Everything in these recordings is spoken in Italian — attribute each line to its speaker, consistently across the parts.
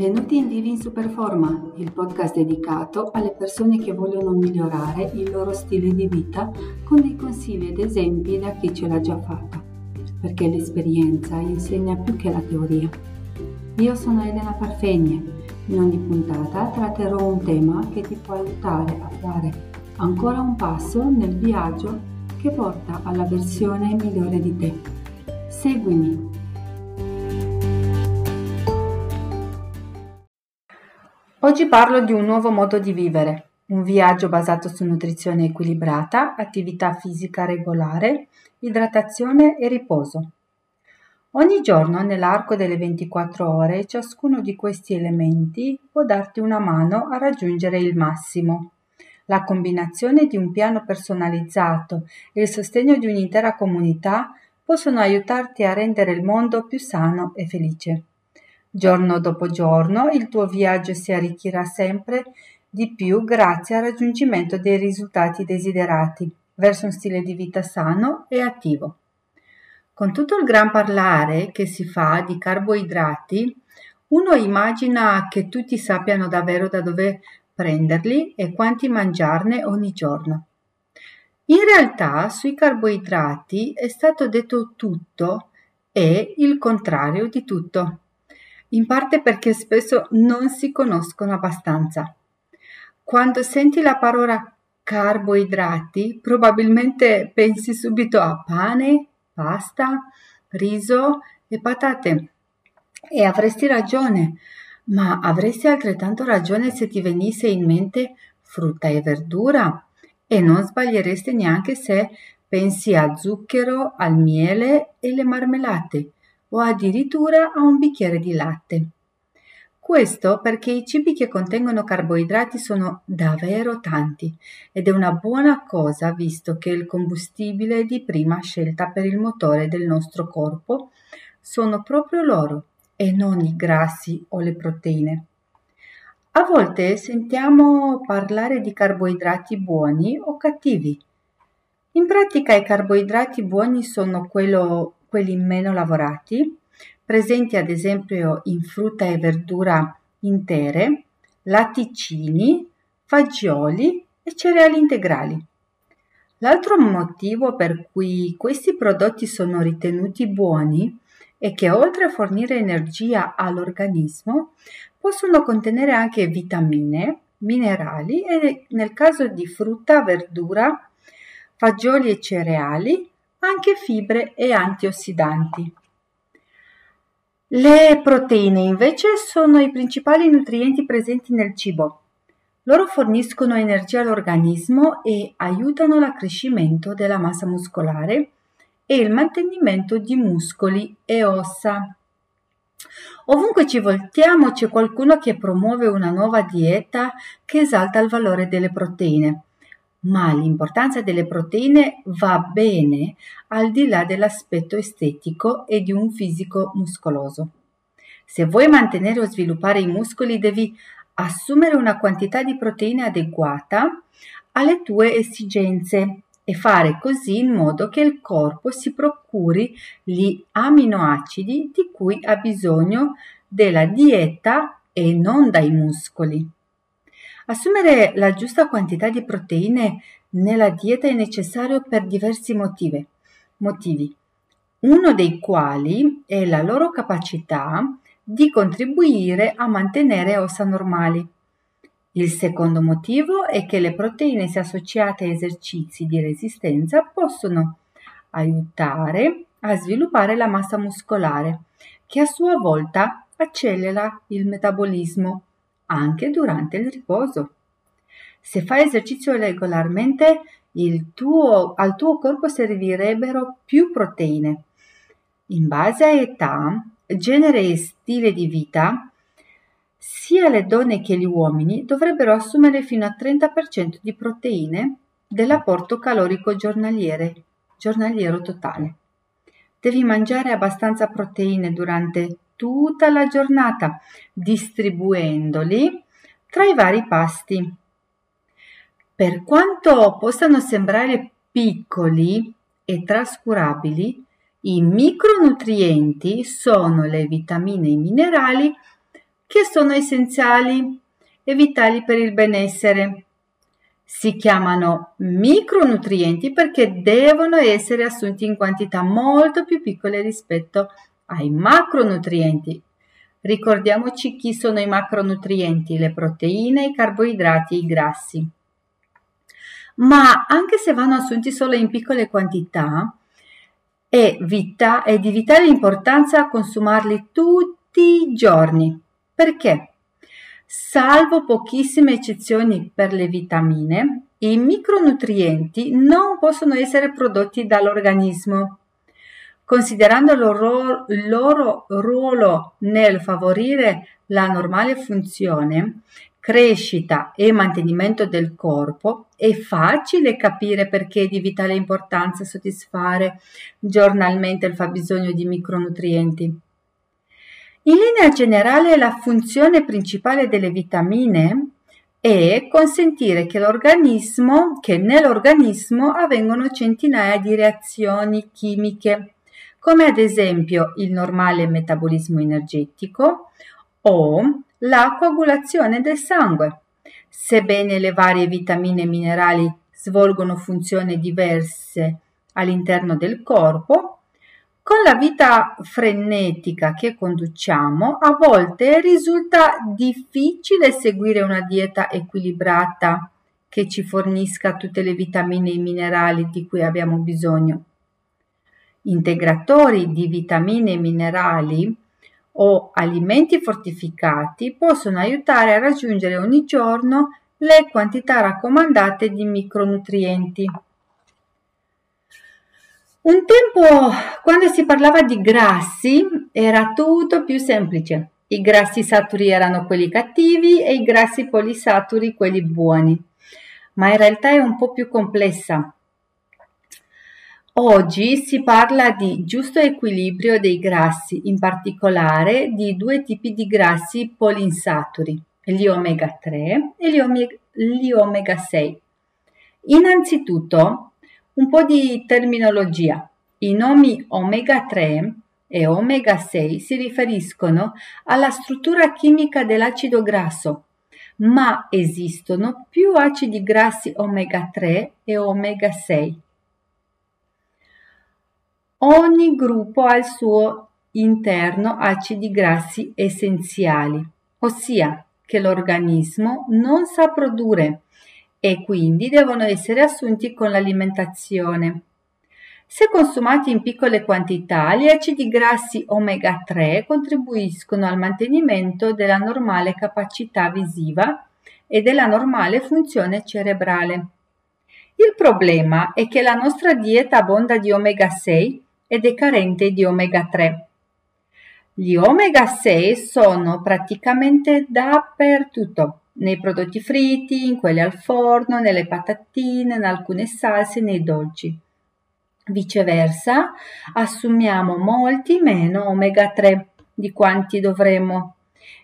Speaker 1: Benvenuti in Vivi in Superforma, il podcast dedicato alle persone che vogliono migliorare il loro stile di vita con dei consigli ed esempi da chi ce l'ha già fatta, perché l'esperienza insegna più che la teoria. Io sono Elena Parfegne, in ogni puntata tratterò un tema che ti può aiutare a fare ancora un passo nel viaggio che porta alla versione migliore di te. Seguimi Oggi parlo di un nuovo modo di vivere, un viaggio basato su nutrizione equilibrata, attività fisica regolare, idratazione e riposo. Ogni giorno nell'arco delle 24 ore ciascuno di questi elementi può darti una mano a raggiungere il massimo. La combinazione di un piano personalizzato e il sostegno di un'intera comunità possono aiutarti a rendere il mondo più sano e felice. Giorno dopo giorno il tuo viaggio si arricchirà sempre di più grazie al raggiungimento dei risultati desiderati verso un stile di vita sano e attivo. Con tutto il gran parlare che si fa di carboidrati, uno immagina che tutti sappiano davvero da dove prenderli e quanti mangiarne ogni giorno. In realtà sui carboidrati è stato detto tutto e il contrario di tutto in parte perché spesso non si conoscono abbastanza. Quando senti la parola carboidrati, probabilmente pensi subito a pane, pasta, riso e patate. E avresti ragione, ma avresti altrettanto ragione se ti venisse in mente frutta e verdura e non sbaglieresti neanche se pensi a zucchero, al miele e le marmellate o addirittura a un bicchiere di latte. Questo perché i cibi che contengono carboidrati sono davvero tanti ed è una buona cosa visto che il combustibile di prima scelta per il motore del nostro corpo sono proprio loro e non i grassi o le proteine. A volte sentiamo parlare di carboidrati buoni o cattivi. In pratica i carboidrati buoni sono quello quelli meno lavorati, presenti ad esempio in frutta e verdura intere, latticini, fagioli e cereali integrali. L'altro motivo per cui questi prodotti sono ritenuti buoni è che oltre a fornire energia all'organismo, possono contenere anche vitamine, minerali e nel caso di frutta, verdura, fagioli e cereali, anche fibre e antiossidanti. Le proteine invece sono i principali nutrienti presenti nel cibo. Loro forniscono energia all'organismo e aiutano l'accrescimento della massa muscolare e il mantenimento di muscoli e ossa. Ovunque ci voltiamo c'è qualcuno che promuove una nuova dieta che esalta il valore delle proteine ma l'importanza delle proteine va bene al di là dell'aspetto estetico e di un fisico muscoloso. Se vuoi mantenere o sviluppare i muscoli devi assumere una quantità di proteine adeguata alle tue esigenze e fare così in modo che il corpo si procuri gli aminoacidi di cui ha bisogno della dieta e non dai muscoli. Assumere la giusta quantità di proteine nella dieta è necessario per diversi motivi, motivi, uno dei quali è la loro capacità di contribuire a mantenere ossa normali. Il secondo motivo è che le proteine se associate a esercizi di resistenza possono aiutare a sviluppare la massa muscolare, che a sua volta accelera il metabolismo anche durante il riposo. Se fai esercizio regolarmente, tuo, al tuo corpo servirebbero più proteine. In base a età, genere e stile di vita, sia le donne che gli uomini dovrebbero assumere fino a 30% di proteine dell'apporto calorico giornaliero totale. Devi mangiare abbastanza proteine durante tutta la giornata, distribuendoli tra i vari pasti. Per quanto possano sembrare piccoli e trascurabili, i micronutrienti sono le vitamine e i minerali che sono essenziali e vitali per il benessere. Si chiamano micronutrienti perché devono essere assunti in quantità molto più piccole rispetto ai macronutrienti. Ricordiamoci chi sono i macronutrienti, le proteine, i carboidrati i grassi. Ma anche se vanno assunti solo in piccole quantità, è, vita, è di vitale importanza consumarli tutti i giorni. Perché? Salvo pochissime eccezioni per le vitamine, i micronutrienti non possono essere prodotti dall'organismo. Considerando il loro, il loro ruolo nel favorire la normale funzione, crescita e mantenimento del corpo, è facile capire perché è di vitale importanza soddisfare giornalmente il fabbisogno di micronutrienti. In linea generale la funzione principale delle vitamine è consentire che, che nell'organismo avvengano centinaia di reazioni chimiche, come ad esempio il normale metabolismo energetico o la coagulazione del sangue. Sebbene le varie vitamine e minerali svolgono funzioni diverse all'interno del corpo, con la vita frenetica che conduciamo, a volte risulta difficile seguire una dieta equilibrata che ci fornisca tutte le vitamine e minerali di cui abbiamo bisogno. Integratori di vitamine e minerali o alimenti fortificati possono aiutare a raggiungere ogni giorno le quantità raccomandate di micronutrienti. Un tempo, quando si parlava di grassi, era tutto più semplice. I grassi saturi erano quelli cattivi e i grassi polisaturi quelli buoni. Ma in realtà è un po' più complessa. Oggi si parla di giusto equilibrio dei grassi, in particolare di due tipi di grassi polinsaturi, gli omega 3 e gli omega, gli omega 6. Innanzitutto, un po' di terminologia. I nomi omega 3 e omega 6 si riferiscono alla struttura chimica dell'acido grasso, ma esistono più acidi grassi omega 3 e omega 6. Ogni gruppo ha al suo interno acidi grassi essenziali, ossia che l'organismo non sa produrre e quindi devono essere assunti con l'alimentazione. Se consumati in piccole quantità, gli acidi grassi omega 3 contribuiscono al mantenimento della normale capacità visiva e della normale funzione cerebrale. Il problema è che la nostra dieta abbonda di omega 6 ed è carente di omega 3. Gli omega 6 sono praticamente dappertutto, nei prodotti fritti, in quelli al forno, nelle patatine, in alcune salse, nei dolci. Viceversa, assumiamo molti meno omega 3 di quanti dovremmo,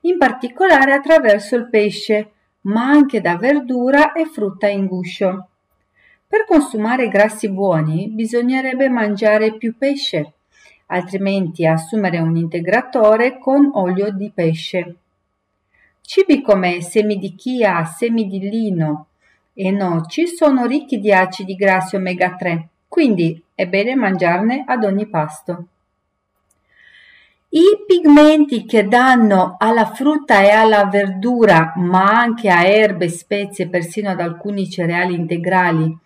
Speaker 1: in particolare attraverso il pesce, ma anche da verdura e frutta in guscio. Per consumare grassi buoni bisognerebbe mangiare più pesce, altrimenti assumere un integratore con olio di pesce. Cibi come semi di chia, semi di lino e noci sono ricchi di acidi grassi omega 3, quindi è bene mangiarne ad ogni pasto. I pigmenti che danno alla frutta e alla verdura, ma anche a erbe, spezie, persino ad alcuni cereali integrali,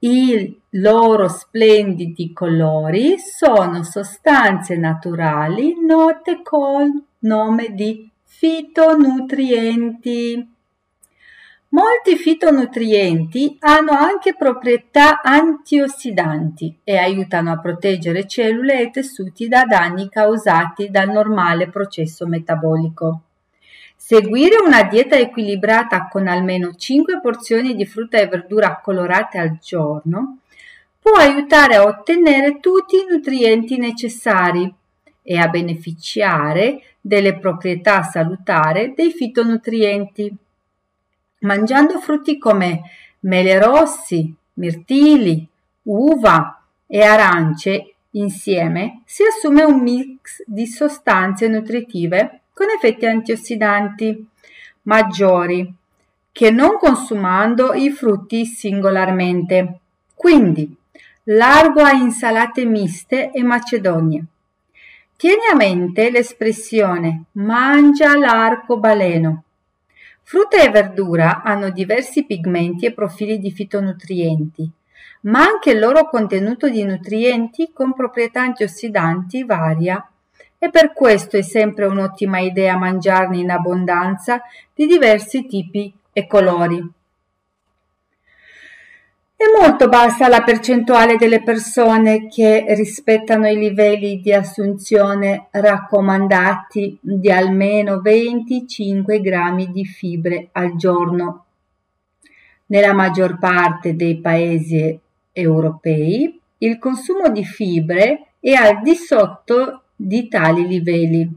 Speaker 1: i loro splendidi colori sono sostanze naturali note col nome di fitonutrienti. Molti fitonutrienti hanno anche proprietà antiossidanti e aiutano a proteggere cellule e tessuti da danni causati dal normale processo metabolico. Seguire una dieta equilibrata con almeno 5 porzioni di frutta e verdura colorate al giorno può aiutare a ottenere tutti i nutrienti necessari e a beneficiare delle proprietà salutari dei fitonutrienti. Mangiando frutti come mele rossi, mirtilli, uva e arance insieme si assume un mix di sostanze nutritive con effetti antiossidanti maggiori che non consumando i frutti singolarmente. Quindi, largo a insalate miste e macedonie. Tieni a mente l'espressione mangia l'arcobaleno. Frutta e verdura hanno diversi pigmenti e profili di fitonutrienti, ma anche il loro contenuto di nutrienti con proprietà antiossidanti varia e per questo è sempre un'ottima idea mangiarne in abbondanza di diversi tipi e colori. È molto bassa la percentuale delle persone che rispettano i livelli di assunzione raccomandati di almeno 25 grammi di fibre al giorno. Nella maggior parte dei paesi europei il consumo di fibre è al di sotto di tali livelli,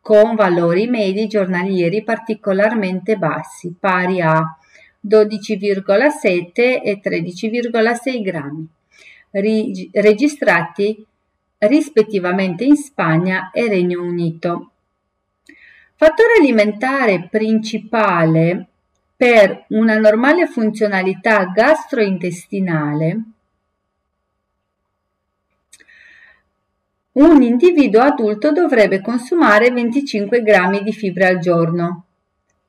Speaker 1: con valori medi giornalieri particolarmente bassi, pari a 12,7 e 13,6 grammi, registrati rispettivamente in Spagna e Regno Unito. Fattore alimentare principale per una normale funzionalità gastrointestinale un individuo adulto dovrebbe consumare 25 grammi di fibra al giorno.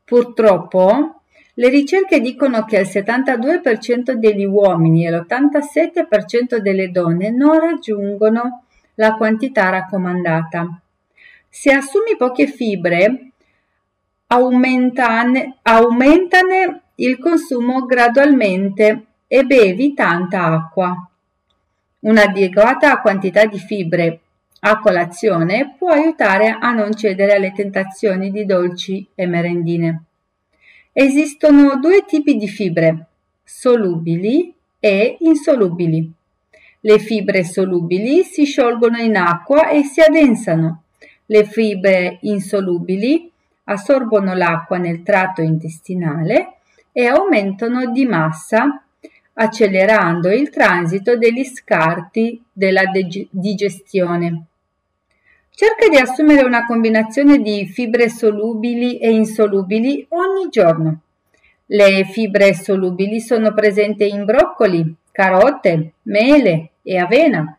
Speaker 1: Purtroppo, le ricerche dicono che il 72% degli uomini e l'87% delle donne non raggiungono la quantità raccomandata. Se assumi poche fibre, aumentane, aumentane il consumo gradualmente e bevi tanta acqua. Un'adeguata quantità di fibre a colazione può aiutare a non cedere alle tentazioni di dolci e merendine. Esistono due tipi di fibre, solubili e insolubili. Le fibre solubili si sciolgono in acqua e si addensano. Le fibre insolubili assorbono l'acqua nel tratto intestinale e aumentano di massa accelerando il transito degli scarti della digestione. Cerca di assumere una combinazione di fibre solubili e insolubili ogni giorno. Le fibre solubili sono presenti in broccoli, carote, mele e avena.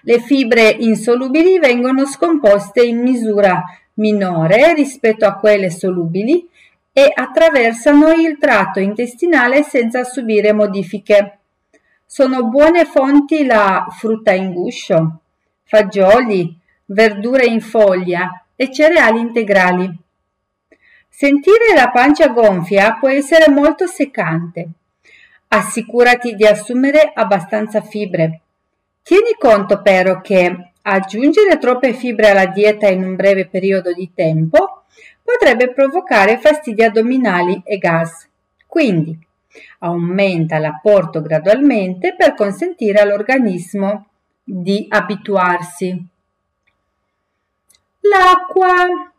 Speaker 1: Le fibre insolubili vengono scomposte in misura minore rispetto a quelle solubili e attraversano il tratto intestinale senza subire modifiche. Sono buone fonti la frutta in guscio, fagioli, verdure in foglia e cereali integrali. Sentire la pancia gonfia può essere molto seccante. Assicurati di assumere abbastanza fibre. Tieni conto però che aggiungere troppe fibre alla dieta in un breve periodo di tempo potrebbe provocare fastidi addominali e gas. Quindi aumenta l'apporto gradualmente per consentire all'organismo di abituarsi. L'acqua.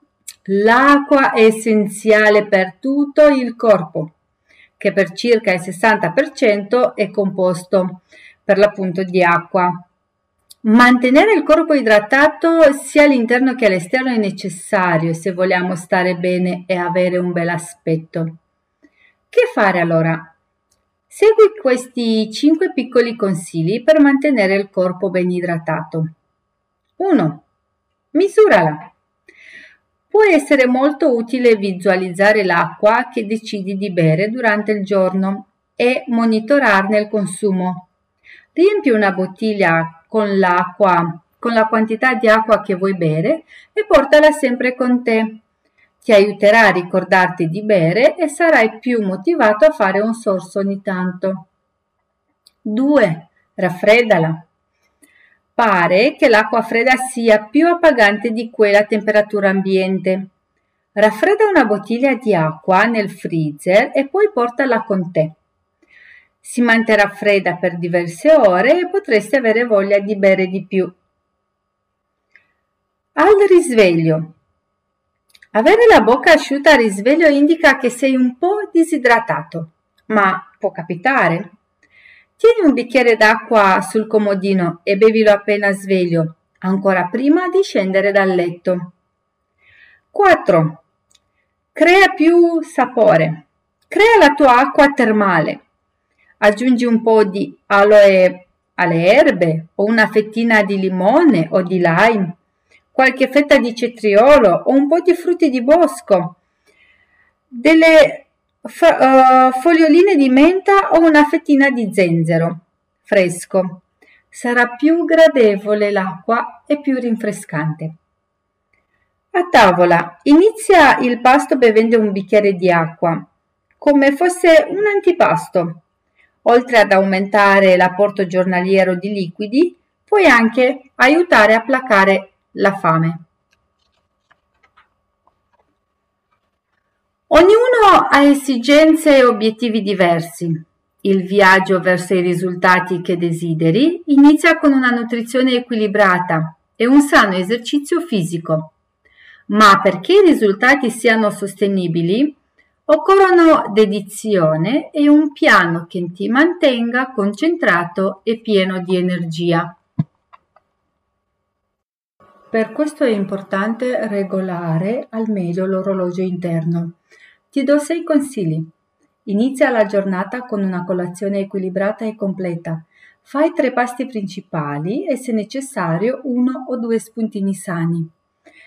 Speaker 1: L'acqua è essenziale per tutto il corpo, che per circa il 60% è composto per l'appunto di acqua. Mantenere il corpo idratato sia all'interno che all'esterno è necessario se vogliamo stare bene e avere un bel aspetto. Che fare allora? Segui questi 5 piccoli consigli per mantenere il corpo ben idratato. 1. Misurala. Può essere molto utile visualizzare l'acqua che decidi di bere durante il giorno e monitorarne il consumo. Riempi una bottiglia con l'acqua, con la quantità di acqua che vuoi bere e portala sempre con te. Ti aiuterà a ricordarti di bere e sarai più motivato a fare un sorso ogni tanto. 2. Raffreddala. Pare che l'acqua fredda sia più appagante di quella a temperatura ambiente. Raffredda una bottiglia di acqua nel freezer e poi portala con te. Si manterrà fredda per diverse ore e potresti avere voglia di bere di più. Al risveglio. Avere la bocca asciutta al risveglio indica che sei un po' disidratato, ma può capitare. Tieni un bicchiere d'acqua sul comodino e bevilo appena sveglio, ancora prima di scendere dal letto. 4. Crea più sapore. Crea la tua acqua termale. Aggiungi un po' di aloe alle erbe o una fettina di limone o di lime, qualche fetta di cetriolo o un po' di frutti di bosco, delle uh, foglioline di menta o una fettina di zenzero fresco. Sarà più gradevole l'acqua e più rinfrescante. A tavola inizia il pasto bevendo un bicchiere di acqua, come fosse un antipasto. Oltre ad aumentare l'apporto giornaliero di liquidi, puoi anche aiutare a placare la fame. Ognuno ha esigenze e obiettivi diversi. Il viaggio verso i risultati che desideri inizia con una nutrizione equilibrata e un sano esercizio fisico. Ma perché i risultati siano sostenibili, occorrono dedizione e un piano che ti mantenga concentrato e pieno di energia. Per questo è importante regolare al meglio l'orologio interno. Ti do sei consigli. Inizia la giornata con una colazione equilibrata e completa. Fai tre pasti principali e se necessario uno o due spuntini sani.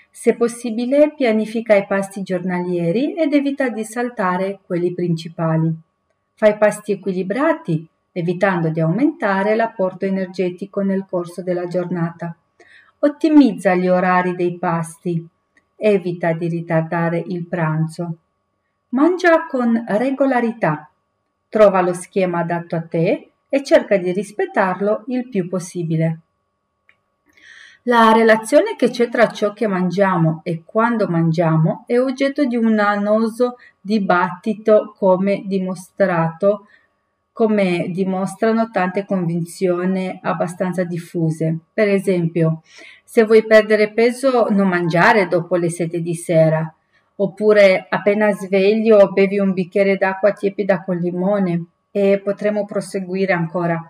Speaker 1: Se possibile pianifica i pasti giornalieri ed evita di saltare quelli principali. Fai pasti equilibrati, evitando di aumentare l'apporto energetico nel corso della giornata. Ottimizza gli orari dei pasti. Evita di ritardare il pranzo. Mangia con regolarità. Trova lo schema adatto a te e cerca di rispettarlo il più possibile. La relazione che c'è tra ciò che mangiamo e quando mangiamo è oggetto di un annoso dibattito come dimostrato come dimostrano tante convinzioni abbastanza diffuse. Per esempio, se vuoi perdere peso non mangiare dopo le sette di sera, oppure appena sveglio bevi un bicchiere d'acqua tiepida con limone e potremo proseguire ancora.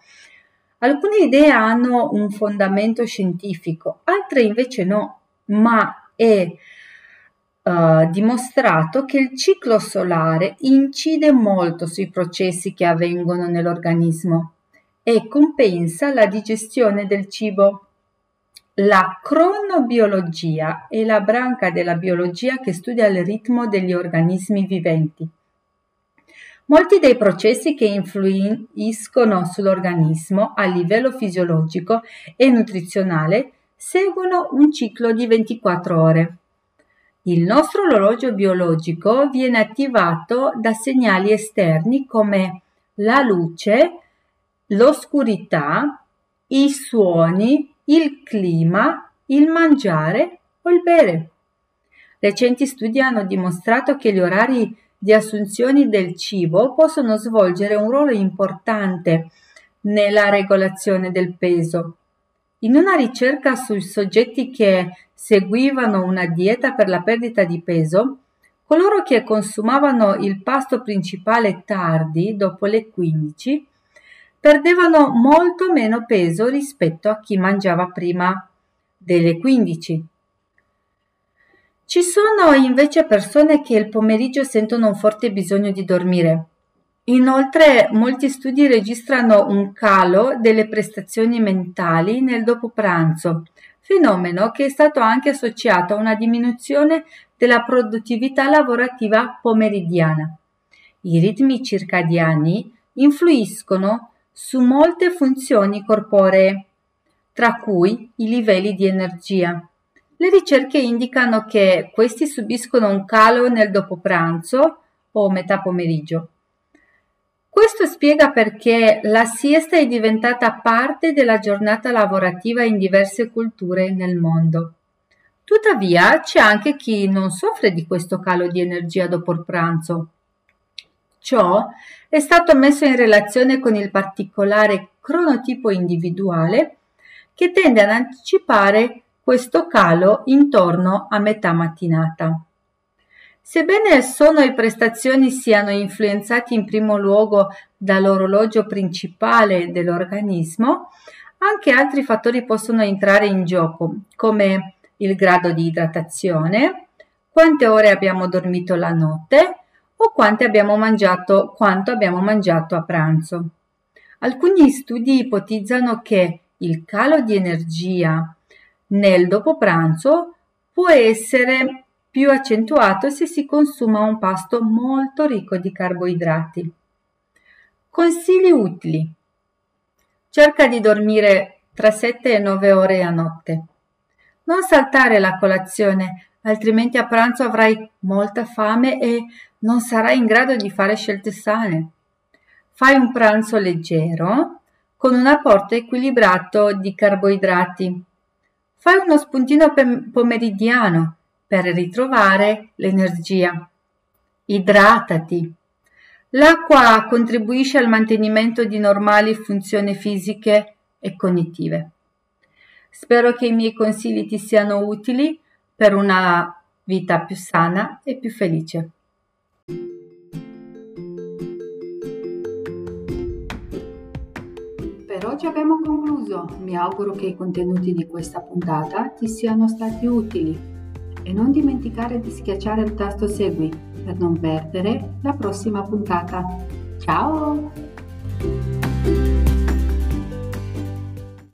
Speaker 1: Alcune idee hanno un fondamento scientifico, altre invece no, ma è uh, dimostrato che il ciclo solare incide molto sui processi che avvengono nell'organismo e compensa la digestione del cibo. La cronobiologia è la branca della biologia che studia il ritmo degli organismi viventi. Molti dei processi che influiscono sull'organismo a livello fisiologico e nutrizionale seguono un ciclo di 24 ore. Il nostro orologio biologico viene attivato da segnali esterni come la luce, l'oscurità, i suoni, il clima, il mangiare o il bere. Recenti studi hanno dimostrato che gli orari di assunzioni del cibo possono svolgere un ruolo importante nella regolazione del peso. In una ricerca sui soggetti che seguivano una dieta per la perdita di peso, coloro che consumavano il pasto principale tardi, dopo le 15, perdevano molto meno peso rispetto a chi mangiava prima delle 15. Ci sono invece persone che il pomeriggio sentono un forte bisogno di dormire. Inoltre molti studi registrano un calo delle prestazioni mentali nel dopo pranzo, fenomeno che è stato anche associato a una diminuzione della produttività lavorativa pomeridiana. I ritmi circadiani influiscono su molte funzioni corporee, tra cui i livelli di energia. Le ricerche indicano che questi subiscono un calo nel dopo pranzo o metà pomeriggio. Questo spiega perché la siesta è diventata parte della giornata lavorativa in diverse culture nel mondo. Tuttavia c'è anche chi non soffre di questo calo di energia dopo il pranzo. Ciò è stato messo in relazione con il particolare cronotipo individuale che tende ad anticipare questo calo intorno a metà mattinata. Sebbene il sonno e prestazioni siano influenzati in primo luogo dall'orologio principale dell'organismo, anche altri fattori possono entrare in gioco, come il grado di idratazione, quante ore abbiamo dormito la notte o quante abbiamo mangiato, quanto abbiamo mangiato a pranzo. Alcuni studi ipotizzano che il calo di energia nel dopo pranzo può essere più accentuato se si consuma un pasto molto ricco di carboidrati. Consigli utili. Cerca di dormire tra 7 e 9 ore a notte. Non saltare la colazione, altrimenti a pranzo avrai molta fame e non sarai in grado di fare scelte sane. Fai un pranzo leggero con un apporto equilibrato di carboidrati. Fai uno spuntino pomeridiano per ritrovare l'energia. Idratati. L'acqua contribuisce al mantenimento di normali funzioni fisiche e cognitive. Spero che i miei consigli ti siano utili per una vita più sana e più felice. Per oggi abbiamo concluso. Mi auguro che i contenuti di questa puntata ti siano stati utili e non dimenticare di schiacciare il tasto segui per non perdere la prossima puntata. Ciao!